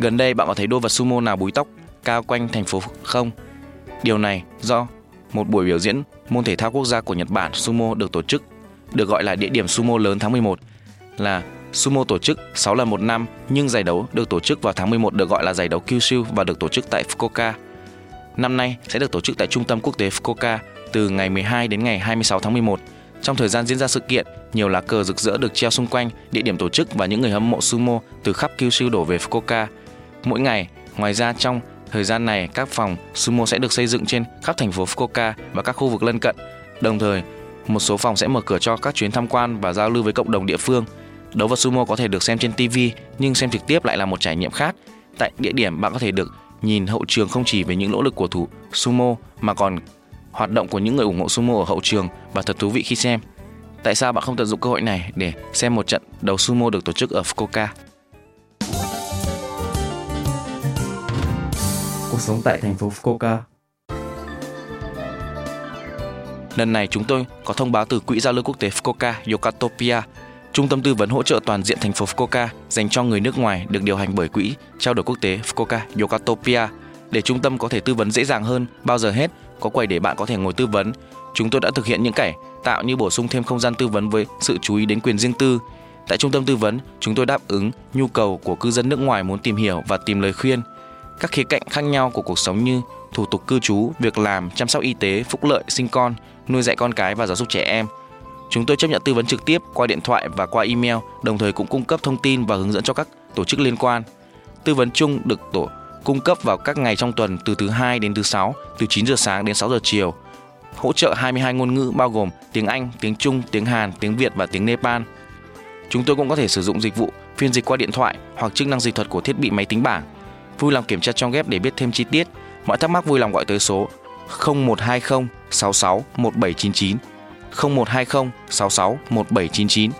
Gần đây bạn có thấy đôi vật sumo nào búi tóc cao quanh thành phố không? Điều này do một buổi biểu diễn môn thể thao quốc gia của Nhật Bản sumo được tổ chức, được gọi là địa điểm sumo lớn tháng 11 là sumo tổ chức 6 lần một năm nhưng giải đấu được tổ chức vào tháng 11 được gọi là giải đấu Kyushu và được tổ chức tại Fukuoka. Năm nay sẽ được tổ chức tại Trung tâm Quốc tế Fukuoka từ ngày 12 đến ngày 26 tháng 11. Trong thời gian diễn ra sự kiện, nhiều lá cờ rực rỡ được treo xung quanh địa điểm tổ chức và những người hâm mộ sumo từ khắp Kyushu đổ về Fukuoka. Mỗi ngày, ngoài ra trong thời gian này các phòng sumo sẽ được xây dựng trên khắp thành phố Fukuoka và các khu vực lân cận. Đồng thời, một số phòng sẽ mở cửa cho các chuyến tham quan và giao lưu với cộng đồng địa phương. Đấu vật sumo có thể được xem trên TV nhưng xem trực tiếp lại là một trải nghiệm khác. Tại địa điểm bạn có thể được nhìn hậu trường không chỉ về những nỗ lực của thủ sumo mà còn hoạt động của những người ủng hộ sumo ở hậu trường và thật thú vị khi xem. Tại sao bạn không tận dụng cơ hội này để xem một trận đấu sumo được tổ chức ở Fukuoka? Cuộc sống tại thành phố Fukuoka Lần này chúng tôi có thông báo từ Quỹ giao lưu quốc tế Fukuoka Yokatopia, trung tâm tư vấn hỗ trợ toàn diện thành phố Fukuoka dành cho người nước ngoài được điều hành bởi Quỹ trao đổi quốc tế Fukuoka Yokatopia. Để trung tâm có thể tư vấn dễ dàng hơn, bao giờ hết có quầy để bạn có thể ngồi tư vấn. Chúng tôi đã thực hiện những cải tạo như bổ sung thêm không gian tư vấn với sự chú ý đến quyền riêng tư. Tại trung tâm tư vấn, chúng tôi đáp ứng nhu cầu của cư dân nước ngoài muốn tìm hiểu và tìm lời khuyên các khía cạnh khác nhau của cuộc sống như thủ tục cư trú, việc làm, chăm sóc y tế, phúc lợi, sinh con, nuôi dạy con cái và giáo dục trẻ em. Chúng tôi chấp nhận tư vấn trực tiếp qua điện thoại và qua email, đồng thời cũng cung cấp thông tin và hướng dẫn cho các tổ chức liên quan. Tư vấn chung được tổ cung cấp vào các ngày trong tuần từ thứ hai đến thứ sáu, từ 9 giờ sáng đến 6 giờ chiều. Hỗ trợ 22 ngôn ngữ bao gồm tiếng Anh, tiếng Trung, tiếng Hàn, tiếng Việt và tiếng Nepal. Chúng tôi cũng có thể sử dụng dịch vụ phiên dịch qua điện thoại hoặc chức năng dịch thuật của thiết bị máy tính bảng Vui lòng kiểm tra trong ghép để biết thêm chi tiết. Mọi thắc mắc vui lòng gọi tới số 0120 66 1799 0120 66 1799.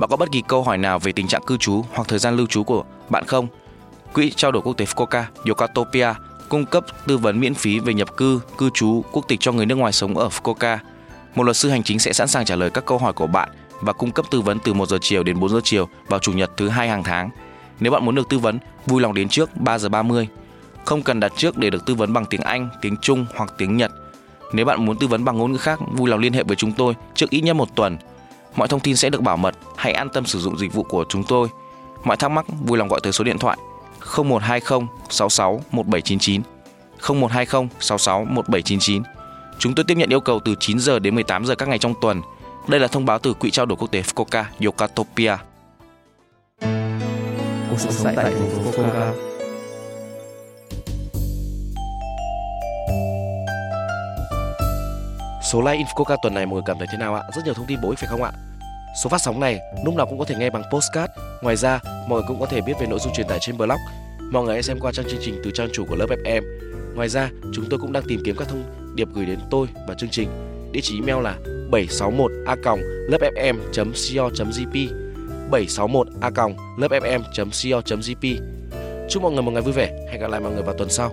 Bạn có bất kỳ câu hỏi nào về tình trạng cư trú hoặc thời gian lưu trú của bạn không? Quỹ trao đổi quốc tế Fukuoka Yokatopia cung cấp tư vấn miễn phí về nhập cư, cư trú, quốc tịch cho người nước ngoài sống ở Fukuoka. Một luật sư hành chính sẽ sẵn sàng trả lời các câu hỏi của bạn và cung cấp tư vấn từ 1 giờ chiều đến 4 giờ chiều vào chủ nhật thứ hai hàng tháng. Nếu bạn muốn được tư vấn, vui lòng đến trước 3 giờ 30. Không cần đặt trước để được tư vấn bằng tiếng Anh, tiếng Trung hoặc tiếng Nhật. Nếu bạn muốn tư vấn bằng ngôn ngữ khác, vui lòng liên hệ với chúng tôi trước ít nhất một tuần. Mọi thông tin sẽ được bảo mật, hãy an tâm sử dụng dịch vụ của chúng tôi. Mọi thắc mắc vui lòng gọi tới số điện thoại 0120 66 1799 0120 66 1799. Chúng tôi tiếp nhận yêu cầu từ 9 giờ đến 18 giờ các ngày trong tuần đây là thông báo từ Quỹ trao đổi quốc tế Fukuoka Yokatopia. Cuộc sống tại thành phố Fukuoka Số like Infoca tuần này mọi người cảm thấy thế nào ạ? Rất nhiều thông tin bổ ích phải không ạ? Số phát sóng này lúc nào cũng có thể nghe bằng postcard. Ngoài ra, mọi người cũng có thể biết về nội dung truyền tải trên blog. Mọi người hãy xem qua trang chương trình từ trang chủ của lớp FM. Ngoài ra, chúng tôi cũng đang tìm kiếm các thông điệp gửi đến tôi và chương trình. Địa chỉ email là 761a.lớpfm.co.jp 761a.lớpfm.co.jp Chúc mọi người một ngày vui vẻ. Hẹn gặp lại mọi người vào tuần sau.